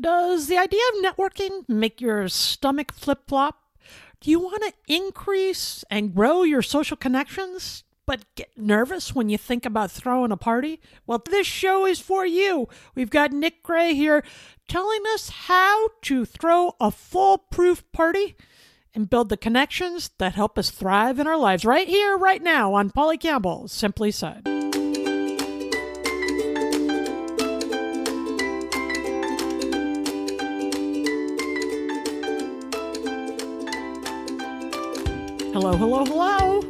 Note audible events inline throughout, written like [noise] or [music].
Does the idea of networking make your stomach flip flop? Do you want to increase and grow your social connections, but get nervous when you think about throwing a party? Well, this show is for you. We've got Nick Gray here telling us how to throw a foolproof party and build the connections that help us thrive in our lives right here, right now on Polly Campbell, Simply Said. Hello, hello, hello.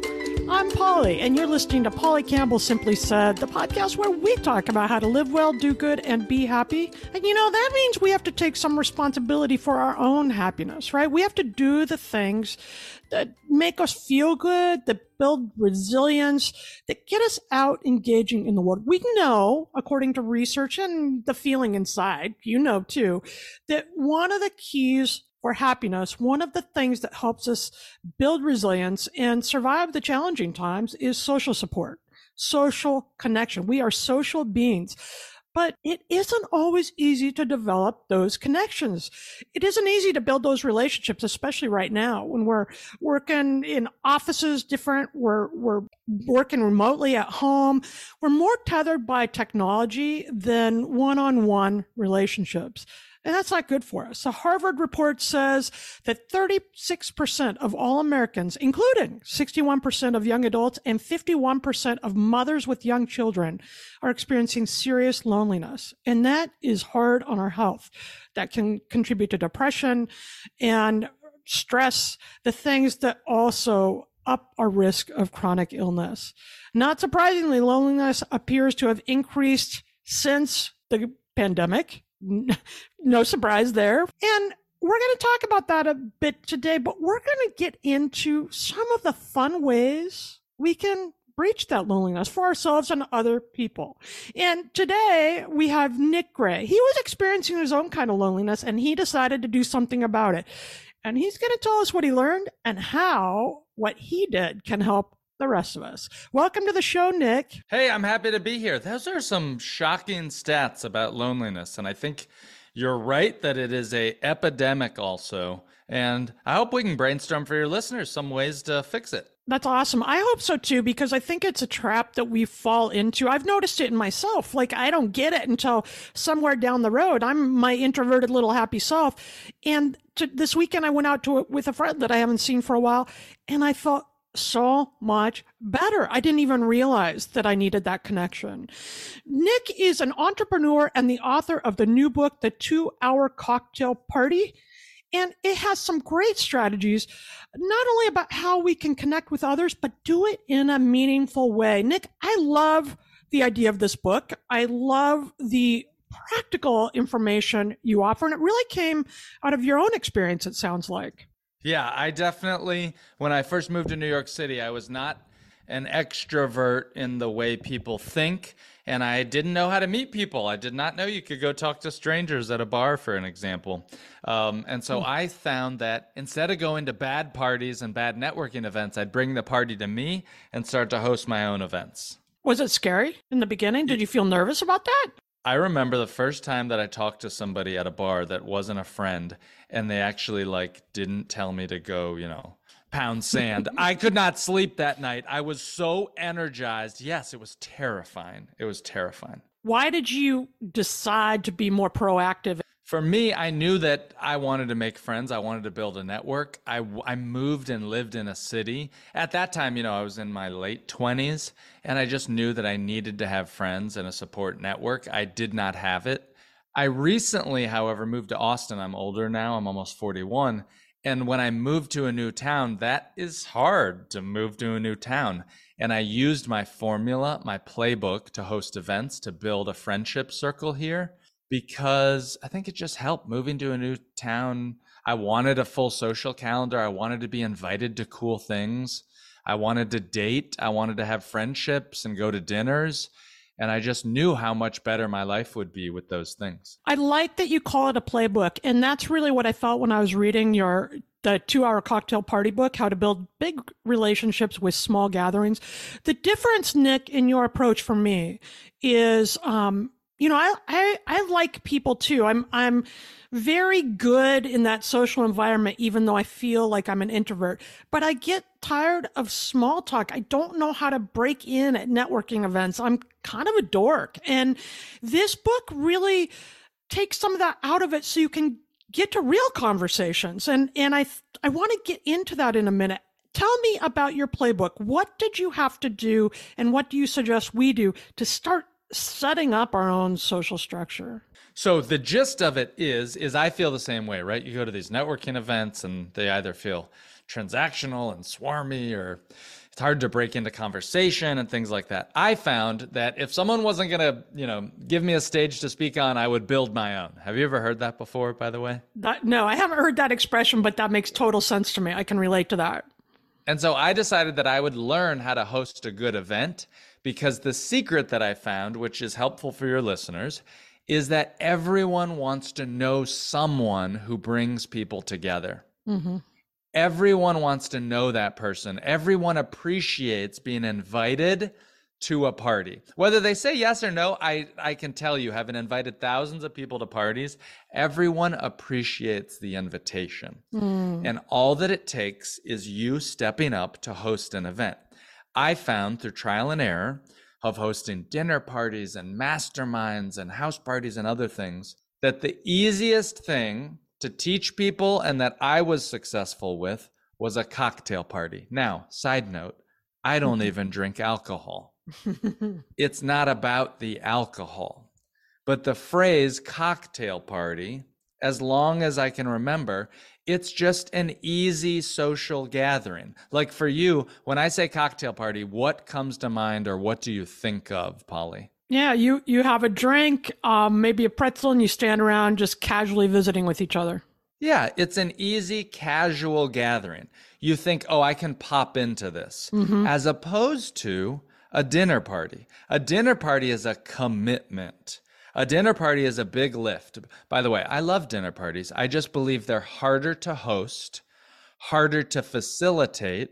I'm Polly, and you're listening to Polly Campbell Simply Said, the podcast where we talk about how to live well, do good, and be happy. And you know, that means we have to take some responsibility for our own happiness, right? We have to do the things that make us feel good, that build resilience, that get us out engaging in the world. We know, according to research and the feeling inside, you know too, that one of the keys for happiness, one of the things that helps us build resilience and survive the challenging times is social support, social connection. We are social beings. But it isn't always easy to develop those connections. It isn't easy to build those relationships, especially right now when we're working in offices different. We're, we're working remotely at home. We're more tethered by technology than one-on-one relationships. And that's not good for us. A Harvard report says that 36% of all Americans, including 61% of young adults and 51% of mothers with young children, are experiencing serious loneliness. And that is hard on our health. That can contribute to depression and stress, the things that also up our risk of chronic illness. Not surprisingly, loneliness appears to have increased since the pandemic [laughs] no surprise there. And we're going to talk about that a bit today, but we're going to get into some of the fun ways we can breach that loneliness for ourselves and other people. And today we have Nick Gray. He was experiencing his own kind of loneliness and he decided to do something about it. And he's going to tell us what he learned and how what he did can help the rest of us. Welcome to the show, Nick. Hey, I'm happy to be here. Those are some shocking stats about loneliness, and I think you're right that it is a epidemic also. And I hope we can brainstorm for your listeners some ways to fix it. That's awesome. I hope so too, because I think it's a trap that we fall into. I've noticed it in myself. Like, I don't get it until somewhere down the road. I'm my introverted little happy self. And to, this weekend, I went out to with a friend that I haven't seen for a while, and I thought, so much better. I didn't even realize that I needed that connection. Nick is an entrepreneur and the author of the new book, The Two Hour Cocktail Party. And it has some great strategies, not only about how we can connect with others, but do it in a meaningful way. Nick, I love the idea of this book. I love the practical information you offer. And it really came out of your own experience, it sounds like. Yeah, I definitely, when I first moved to New York City, I was not an extrovert in the way people think. And I didn't know how to meet people. I did not know you could go talk to strangers at a bar, for an example. Um, and so I found that instead of going to bad parties and bad networking events, I'd bring the party to me and start to host my own events. Was it scary in the beginning? Did you feel nervous about that? I remember the first time that I talked to somebody at a bar that wasn't a friend and they actually like didn't tell me to go, you know, pound sand. [laughs] I could not sleep that night. I was so energized. Yes, it was terrifying. It was terrifying. Why did you decide to be more proactive? For me, I knew that I wanted to make friends. I wanted to build a network. I, I moved and lived in a city. At that time, you know, I was in my late 20s and I just knew that I needed to have friends and a support network. I did not have it. I recently, however, moved to Austin. I'm older now, I'm almost 41. And when I moved to a new town, that is hard to move to a new town. And I used my formula, my playbook to host events to build a friendship circle here because I think it just helped moving to a new town. I wanted a full social calendar. I wanted to be invited to cool things. I wanted to date. I wanted to have friendships and go to dinners. And I just knew how much better my life would be with those things. I like that you call it a playbook. And that's really what I felt when I was reading your the two hour cocktail party book, How to Build Big Relationships with Small Gatherings. The difference, Nick, in your approach for me is, um, you know, I, I, I like people too. I'm, I'm very good in that social environment, even though I feel like I'm an introvert, but I get tired of small talk. I don't know how to break in at networking events. I'm kind of a dork. And this book really takes some of that out of it so you can get to real conversations. And and I I want to get into that in a minute. Tell me about your playbook. What did you have to do and what do you suggest we do to start setting up our own social structure? So the gist of it is is I feel the same way, right? You go to these networking events and they either feel transactional and swarmy or it's hard to break into conversation and things like that. I found that if someone wasn't going to, you know, give me a stage to speak on, I would build my own. Have you ever heard that before, by the way? That, no, I haven't heard that expression, but that makes total sense to me. I can relate to that. And so I decided that I would learn how to host a good event because the secret that I found, which is helpful for your listeners, is that everyone wants to know someone who brings people together. Mm-hmm. Everyone wants to know that person. Everyone appreciates being invited to a party. Whether they say yes or no, I, I can tell you, having invited thousands of people to parties, everyone appreciates the invitation. Mm. And all that it takes is you stepping up to host an event. I found through trial and error of hosting dinner parties and masterminds and house parties and other things that the easiest thing to teach people and that I was successful with was a cocktail party. Now, side note, I don't mm-hmm. even drink alcohol. [laughs] it's not about the alcohol. But the phrase cocktail party, as long as I can remember, it's just an easy social gathering. Like for you, when I say cocktail party, what comes to mind or what do you think of, Polly? Yeah, you you have a drink, um, maybe a pretzel, and you stand around just casually visiting with each other. Yeah, it's an easy, casual gathering. You think, oh, I can pop into this, mm-hmm. as opposed to a dinner party. A dinner party is a commitment. A dinner party is a big lift. By the way, I love dinner parties. I just believe they're harder to host, harder to facilitate,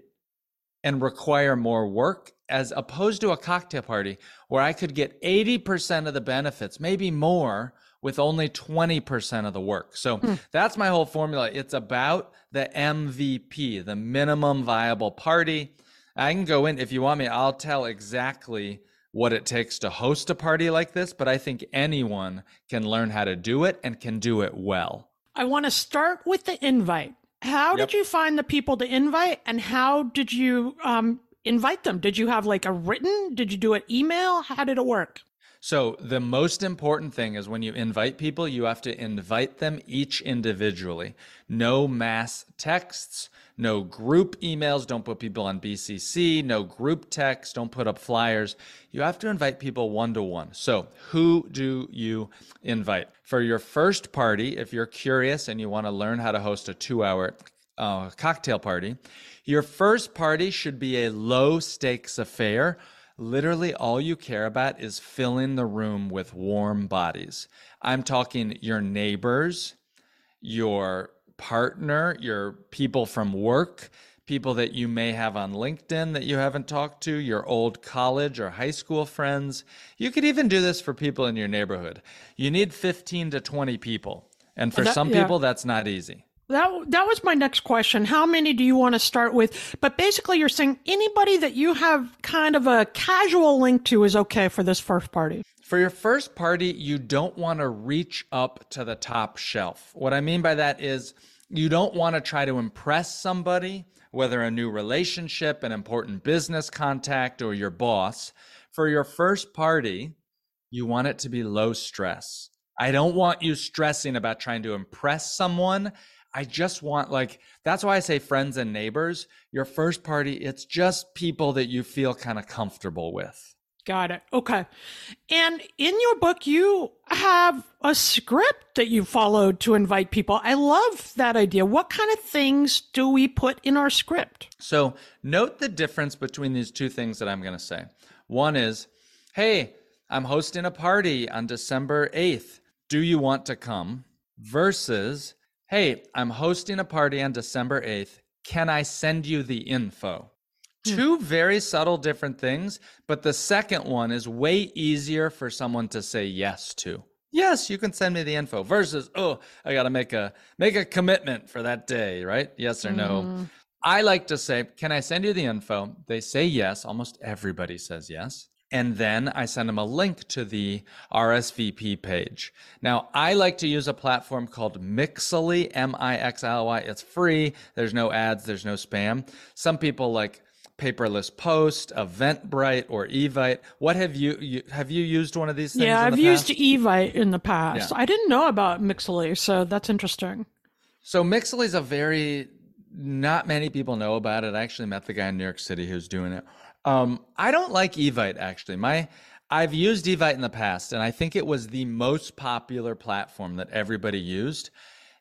and require more work as opposed to a cocktail party where I could get 80% of the benefits, maybe more, with only 20% of the work. So mm. that's my whole formula. It's about the MVP, the minimum viable party. I can go in, if you want me, I'll tell exactly what it takes to host a party like this, but I think anyone can learn how to do it and can do it well. I want to start with the invite. How yep. did you find the people to invite and how did you um, invite them? Did you have like a written? Did you do an email? How did it work? So, the most important thing is when you invite people, you have to invite them each individually. No mass texts, no group emails, don't put people on BCC, no group text, don't put up flyers. You have to invite people one to one. So, who do you invite? For your first party, if you're curious and you want to learn how to host a two hour uh, cocktail party, your first party should be a low stakes affair Literally, all you care about is filling the room with warm bodies. I'm talking your neighbors, your partner, your people from work, people that you may have on LinkedIn that you haven't talked to, your old college or high school friends. You could even do this for people in your neighborhood. You need 15 to 20 people. And for that, some yeah. people, that's not easy. That that was my next question. How many do you want to start with? But basically, you're saying anybody that you have kind of a casual link to is okay for this first party. For your first party, you don't want to reach up to the top shelf. What I mean by that is you don't want to try to impress somebody, whether a new relationship, an important business contact, or your boss. For your first party, you want it to be low stress. I don't want you stressing about trying to impress someone. I just want like that's why I say friends and neighbors. Your first party, it's just people that you feel kind of comfortable with. Got it. Okay. And in your book, you have a script that you followed to invite people. I love that idea. What kind of things do we put in our script? So, note the difference between these two things that I'm going to say. One is, hey, I'm hosting a party on December 8th. Do you want to come? Versus, hey, I'm hosting a party on December 8th. Can I send you the info? Hmm. Two very subtle different things, but the second one is way easier for someone to say yes to. Yes, you can send me the info versus, oh, I got to make a make a commitment for that day, right? Yes or no. Mm. I like to say, "Can I send you the info?" They say yes, almost everybody says yes. And then I send them a link to the RSVP page. Now, I like to use a platform called Mixly, M I X L Y. It's free. There's no ads, there's no spam. Some people like Paperless Post, Eventbrite, or Evite. What have you, you have you used one of these things? Yeah, I've used Evite in the past. Yeah. I didn't know about Mixly, so that's interesting. So Mixly is a very not many people know about it. I actually met the guy in New York City who's doing it. Um, I don't like Evite actually. My I've used Evite in the past, and I think it was the most popular platform that everybody used.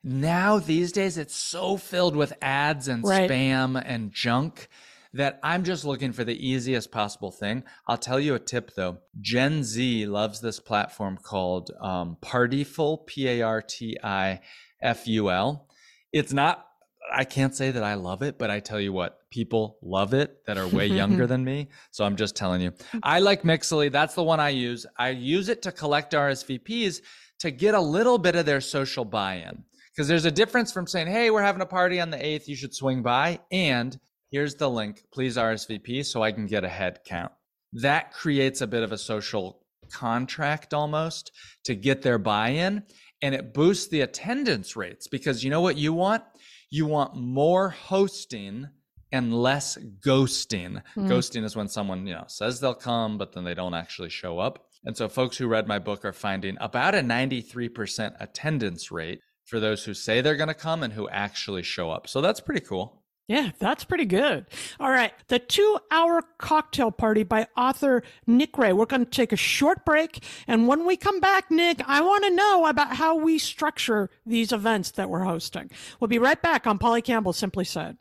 Now these days, it's so filled with ads and right. spam and junk that I'm just looking for the easiest possible thing. I'll tell you a tip though. Gen Z loves this platform called um, Partiful, P A R T I F U L. It's not, I can't say that I love it, but I tell you what, people love it that are way younger [laughs] than me. So I'm just telling you. I like Mixly. That's the one I use. I use it to collect RSVPs to get a little bit of their social buy in. Because there's a difference from saying, hey, we're having a party on the 8th, you should swing by, and here's the link, please RSVP so I can get a head count. That creates a bit of a social contract almost to get their buy in. And it boosts the attendance rates because you know what you want? You want more hosting and less ghosting. Mm. Ghosting is when someone, you know, says they'll come, but then they don't actually show up. And so folks who read my book are finding about a 93% attendance rate for those who say they're going to come and who actually show up. So that's pretty cool. Yeah, that's pretty good. All right. The two hour cocktail party by author Nick Gray. We're going to take a short break. And when we come back, Nick, I want to know about how we structure these events that we're hosting. We'll be right back on Polly Campbell Simply Said.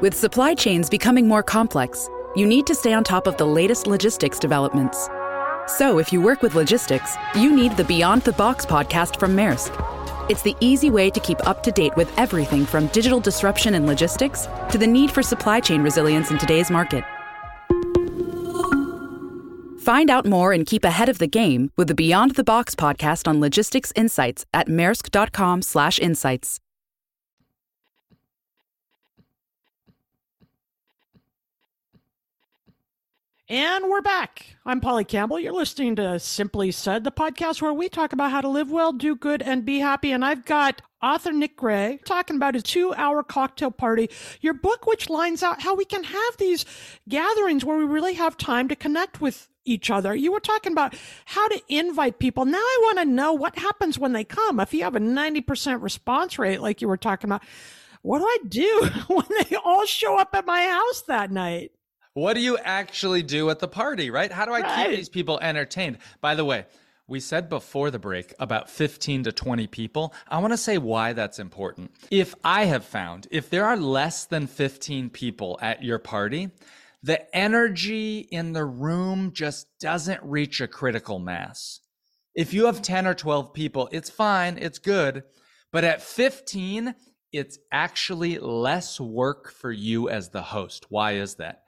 With supply chains becoming more complex, you need to stay on top of the latest logistics developments. So if you work with logistics, you need the Beyond the Box podcast from Maersk. It's the easy way to keep up to date with everything from digital disruption and logistics to the need for supply chain resilience in today's market. Find out more and keep ahead of the game with the Beyond the Box podcast on logistics insights at maersk.com/insights. And we're back. I'm Polly Campbell. You're listening to Simply Said, the podcast where we talk about how to live well, do good, and be happy. And I've got author Nick Gray talking about his two hour cocktail party, your book, which lines out how we can have these gatherings where we really have time to connect with each other. You were talking about how to invite people. Now I want to know what happens when they come. If you have a 90% response rate, like you were talking about, what do I do [laughs] when they all show up at my house that night? What do you actually do at the party, right? How do I right. keep these people entertained? By the way, we said before the break about 15 to 20 people. I want to say why that's important. If I have found, if there are less than 15 people at your party, the energy in the room just doesn't reach a critical mass. If you have 10 or 12 people, it's fine, it's good. But at 15, it's actually less work for you as the host. Why is that?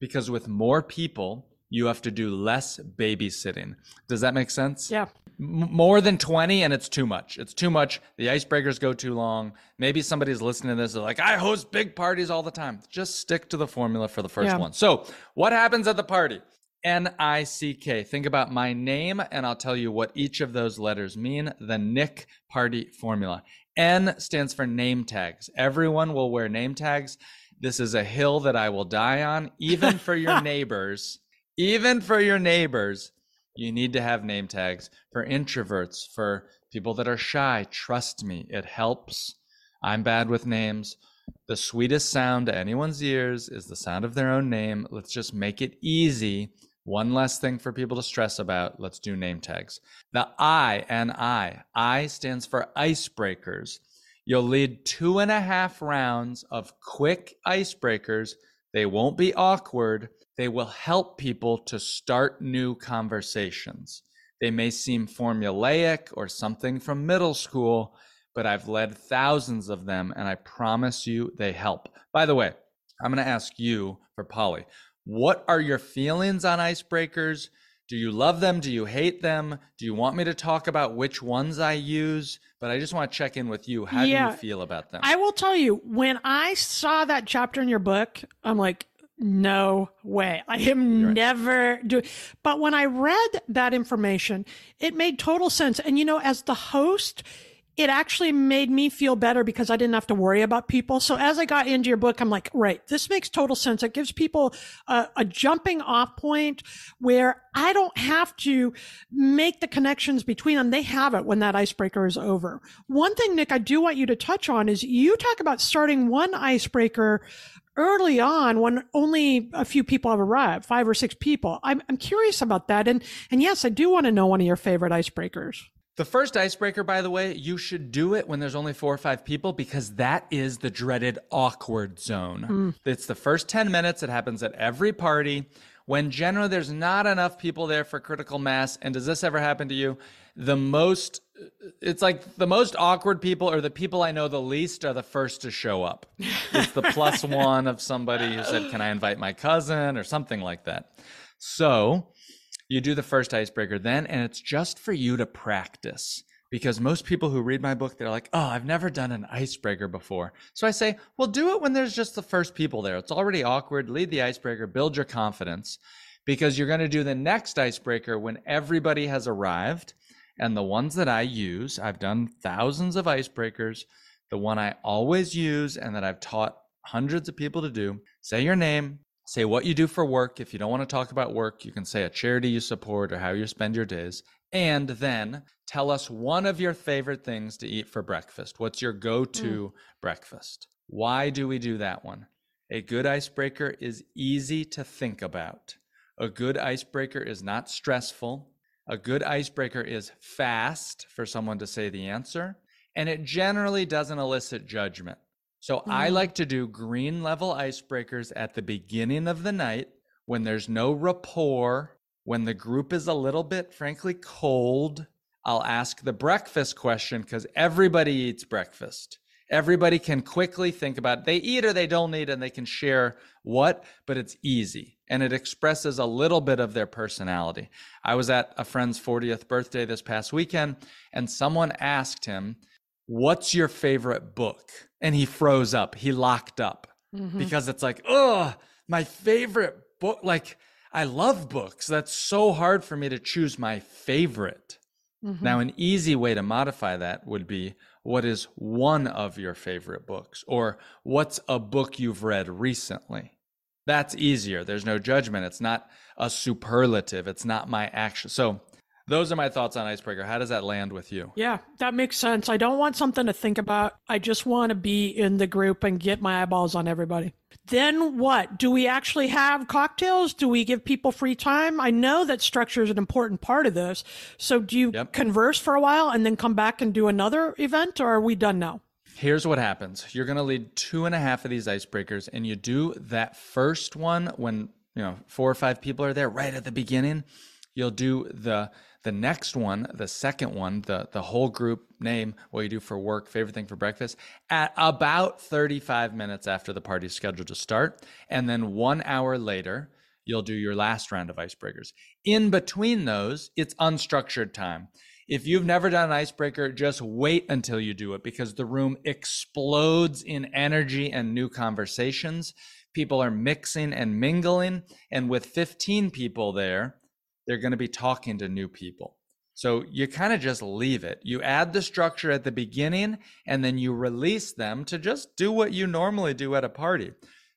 Because with more people, you have to do less babysitting. Does that make sense? Yeah. M- more than 20 and it's too much. It's too much. The icebreakers go too long. Maybe somebody's listening to this they're like, I host big parties all the time. Just stick to the formula for the first Yeah. one. So, what happens at the party? N I C K. Think about my name and I'll tell you what each of those letters mean. The Nick Party formula. N stands for name tags. Everyone will wear name tags. This is a hill that I will die on, even for your [laughs] neighbors. Even for your neighbors, you need to have name tags. For introverts, for people that are shy, trust me, it helps. I'm bad with names. The sweetest sound to anyone's ears is the sound of their own name. Let's just make it easy. One less thing for people to stress about. Let's do name tags. The I and I. I stands for icebreakers. You'll lead two and a half rounds of quick icebreakers. They won't be awkward. They will help people to start new conversations. They may seem formulaic or something from middle school, but I've led thousands of them and I promise you they help. By the way, I'm going to ask you for Polly, what are your feelings on icebreakers? Do you love them? Do you hate them? Do you want me to talk about which ones I use? But I just want to check in with you. How do you feel about them? I will tell you, when I saw that chapter in your book, I'm like, no way. I am right. never doing. But when I read that information, it made total sense. And you know, as the host, it actually made me feel better because I didn't have to worry about people. So as I got into your book, I'm like, right, this makes total sense. It gives people a, a jumping off point where I don't have to make the connections between them. They have it when that icebreaker is over. One thing, Nick, I do want you to touch on is you talk about starting one icebreaker early on when only a few people have arrived, five or six people. I'm, I'm curious about that. And, and yes, I do want to know one of your favorite icebreakers. The first icebreaker, by the way, you should do it when there's only four or five people because that is the dreaded awkward zone. Mm. It's the first 10 minutes. It happens at every party when generally there's not enough people there for critical mass. And does this ever happen to you? The most, it's like the most awkward people or the people I know the least are the first to show up. [laughs] It's the plus one of somebody who said, Can I invite my cousin or something like that? So, you do the first icebreaker then, and it's just for you to practice. Because most people who read my book, they're like, oh, I've never done an icebreaker before. So I say, well, do it when there's just the first people there. It's already awkward. Lead the icebreaker, build your confidence, because you're going to do the next icebreaker when everybody has arrived. And the ones that I use, I've done thousands of icebreakers. The one I always use and that I've taught hundreds of people to do say your name, say what you do for work. If you don't want to talk about work, you can say a charity you support or how you spend your days. And then tell us one of your favorite things to eat for breakfast. What's your go to mm. breakfast? Why do we do that one? A good icebreaker is easy to think about. A good icebreaker is not stressful. A good icebreaker is fast for someone to say the answer. And it generally doesn't elicit judgment. So I mm-hmm. like to do green level icebreakers at the beginning of the night when there's no rapport, when the group is a little bit, frankly, cold. I'll ask the breakfast question because everybody eats breakfast. Everybody can quickly think about they eat or they don't eat and they can share what, but it's easy and it expresses a little bit of their personality. I was at a friend's 40th birthday this past weekend and someone asked him, What's your favorite book? And he froze up. He locked up mm-hmm. because it's like, oh, my favorite book. Like, I love books. That's so hard for me to choose my favorite. Mm-hmm. Now, an easy way to modify that would be what is one of your favorite books? Or what's a book you've read recently? That's easier. There's no judgment. It's not a superlative. It's not my action. So, those are my thoughts on Icebreaker. How does that land with you? Yeah, that makes sense. I don't want something to think about. I just want to be in the group and get my eyeballs on everybody. Then what? Do we actually have cocktails? Do we give people free time? I know that structure is an important part of this. So do you Yep. converse for a while and then come back and do another event or are we done now? Here's what happens. You're going to lead two and a half of these icebreakers, and you do that first one when you know four or five people are there right at the beginning. You'll do the the next one, the second one, the the whole group name, what you do for work, favorite thing for breakfast, at about 35 minutes after the party's scheduled to start, and then one hour later. you'll do your last round of icebreakers. In between those, it's unstructured time. If you've never done an icebreaker, just wait until you do it because the room explodes in energy and new conversations. People are mixing and mingling. And with 15 people there, they're going to be talking to new people. So you kind of just leave it. You add the structure at the beginning and then you release them to just do what you normally do at a party.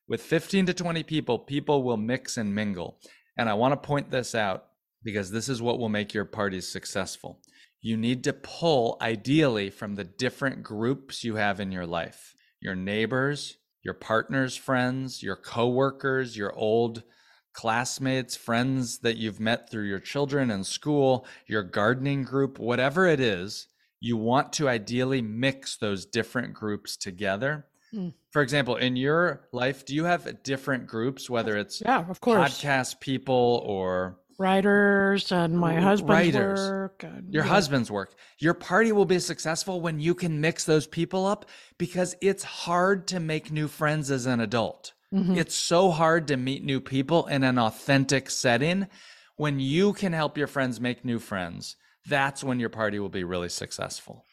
With 15 to 20 people, people will mix and mingle. And I want to point this out because this is what will make your parties successful. You need to pull ideally from the different groups you have in your life your neighbors, your partner's friends, your coworkers, your old classmates, friends that you've met through your children and school, your gardening group, whatever it is, you want to ideally mix those different groups together. Mm. For example, in your life, do you have different groups, whether it's yeah, of course, podcast people or writers and my husband's writers, work and, your yeah. husband's work your party will be successful when you can mix those people up because it's hard to make new friends as an adult Mm-hmm. It's so hard to meet new people in an authentic setting. When you can help your friends make new friends, that's when your party will be really successful.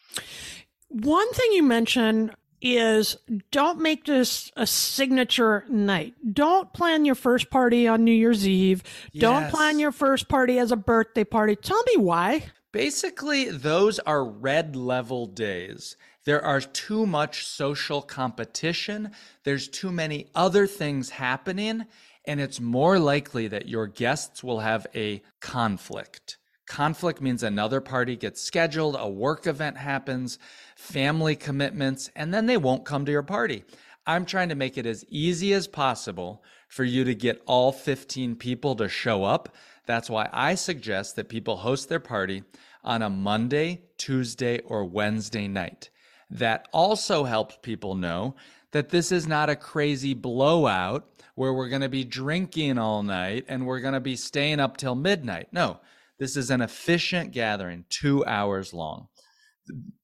One thing you mentioned is don't make this a signature night. Don't plan your first party on New Year's Eve. Yes. Don't plan your first party as a birthday party. Tell me why. Basically, those are red level days. There are too much social competition. There's too many other things happening. And it's more likely that your guests will have a conflict. Conflict means another party gets scheduled, a work event happens, family commitments, and then they won't come to your party. I'm trying to make it as easy as possible for you to get all 15 people to show up. That's why I suggest that people host their party on a Monday, Tuesday, or Wednesday night that also helps people know that this is not a crazy blowout where we're going to be drinking all night and we're going to be staying up till midnight. No, this is an efficient gathering, two hours long.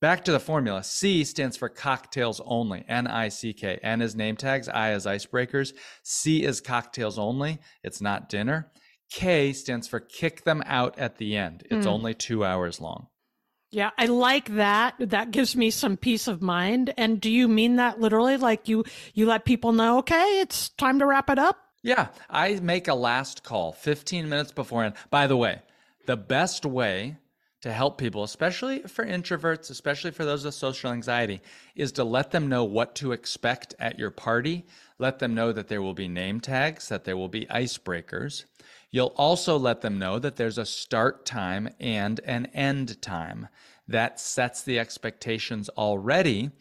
Back to the formula C stands for cocktails only, N I C K. N is name tags, I is icebreakers. C is cocktails only, it's not dinner. K stands for kick them out at the end, it's mm. only two hours long. Yeah, I like that. That gives me some peace of mind. And do you mean that literally? Like you you let people know, okay, it's time to wrap it up? Yeah, I make a last call 15 minutes beforehand. By the way, the best way to help people, especially for introverts, especially for those with social anxiety, is to let them know what to expect at your party. Let them know that there will be name tags, that there will be icebreakers. You'll also let them know that there's a start time and an end time. That sets the expectations already.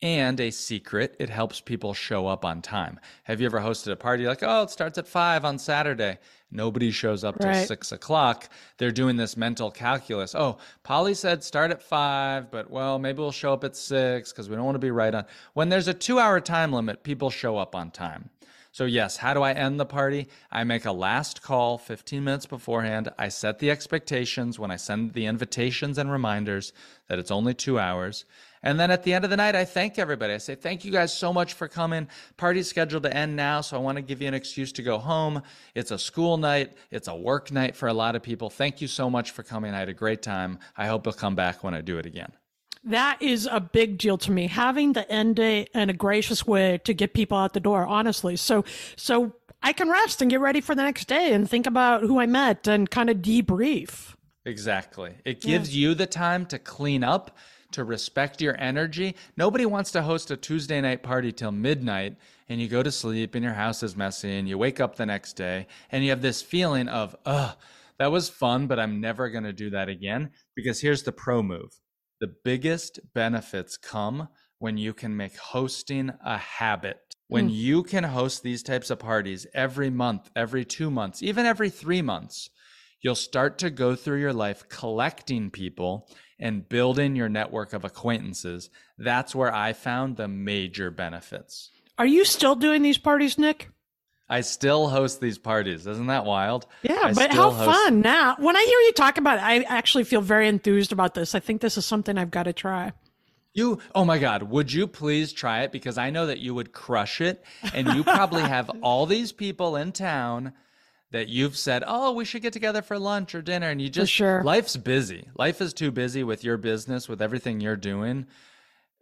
And a secret, it helps people show up on time. Have you ever hosted a party like, oh, it starts at five on Saturday? Nobody shows up till six o'clock. They're doing this mental calculus. Oh, Polly said start at five, but well, maybe we'll show up at six because we don't want to be right on. When there's a two hour time limit, people show up on time. So, yes, how do I end the party? I make a last call 15 minutes beforehand. I set the expectations when I send the invitations and reminders that it's only two hours. And then at the end of the night, I thank everybody. I say, Thank you guys so much for coming. Party's scheduled to end now, so I want to give you an excuse to go home. It's a school night, it's a work night for a lot of people. Thank you so much for coming. I had a great time. I hope you'll come back when I do it again. That is a big deal to me. Having the end date in a gracious way to get people out the door, honestly. So, so I can rest and get ready for the next day and think about who I met and kind of debrief. Exactly. It gives yeah. you the time to clean up, to respect your energy. Nobody wants to host a Tuesday night party till midnight and you go to sleep and your house is messy and you wake up the next day and you have this feeling of, ugh, that was fun, but I'm never going to do that again. Because here's the pro move the biggest benefits come when you can make hosting a habit. When mm. you can host these types of parties every month, every two months, even every three months, you'll start to go through your life collecting people and building your network of acquaintances. That's where I found the major benefits. Are you still doing these parties, Nick? I still host these parties. Isn't that wild? Yeah, I but how fun now. When I hear you talk about it, I actually feel very enthused about this. I think this is something I've got to try. You, oh my God, would you please try it? Because I know that you would crush it. And you probably have [laughs] all these people in town that you've said, "Oh, we should get together for lunch or dinner," and you just sure. life's busy. Life is too busy with your business, with everything you're doing.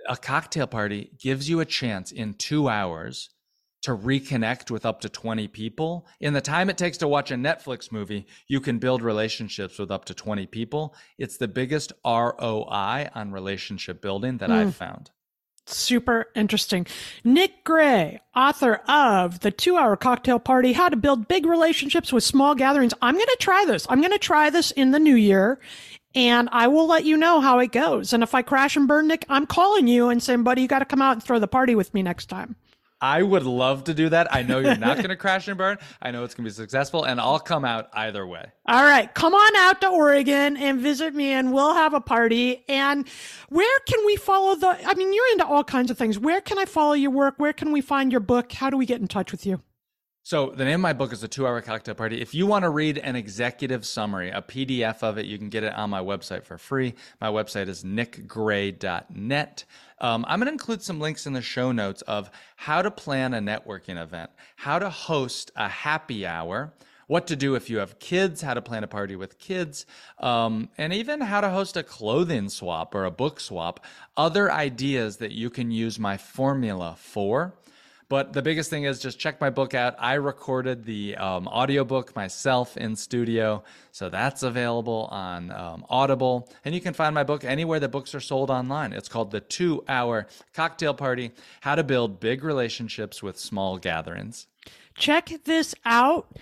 A cocktail party gives you a chance in 2 hours to reconnect with up to 20 people. In the time it takes to watch a Netflix movie, you can build relationships with up to 20 people. It's the biggest ROI on relationship building that I've hmm. found. Super interesting. Nick Gray, author of The Two Hour Cocktail Party How to Build Big Relationships with Small Gatherings. I'm going to try this. I'm going to try this in the new year and I will let you know how it goes. And if I crash and burn, Nick, I'm calling you and saying, buddy, you got to come out and throw the party with me next time. I would love to do that. I know you're not going to crash and burn. I know it's going to be successful, and I'll come out either way. All right. Come on out to Oregon and visit me, and we'll have a party. And where can we follow the? I mean, you're into all kinds of things. Where can I follow your work? Where can we find your book? How do we get in touch with you? So the name of my book is The Two Hour Cocktail Party. If you want to read an executive summary, a PDF of it, you can get it on my website for free. My website is nickgray.net. Um, I'm going to include some links in the show notes of how to plan a networking event, how to host a happy hour, what to do if you have kids, how to plan a party with kids, um, and even how to host a clothing swap or a book swap, other ideas that you can use my formula for. But the biggest thing is just check my book out. I recorded the um, audiobook myself in studio. So that's available on um, Audible. And you can find my book anywhere that books are sold online. It's called The Two Hour Cocktail Party How to Build Big Relationships with Small Gatherings. Check this out.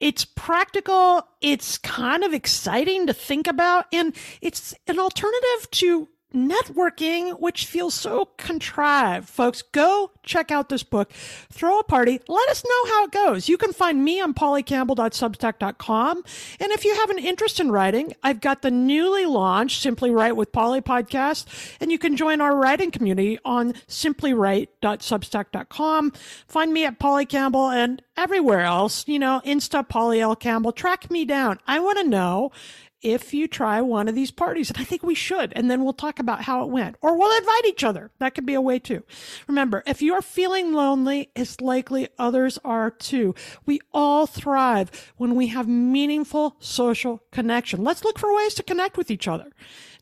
It's practical, it's kind of exciting to think about, and it's an alternative to networking, which feels so contrived. Folks, go check out this book, throw a party, let us know how it goes. You can find me on pollycampbell.substack.com. And if you have an interest in writing, I've got the newly launched Simply Write with Polly podcast, and you can join our writing community on simplywrite.substack.com. Find me at Polly Campbell and everywhere else, you know, Insta Polly L Campbell. Track me down. I want to know if you try one of these parties. And I think we should. And then we'll talk about how it went. Or we'll invite each other. That could be a way too. Remember, if you're feeling lonely, it's likely others are too. We all thrive when we have meaningful social connection. Let's look for ways to connect with each other.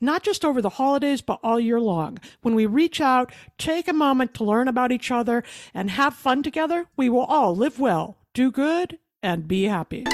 Not just over the holidays, but all year long. When we reach out, take a moment to learn about each other and have fun together, we will all live well, do good, and be happy.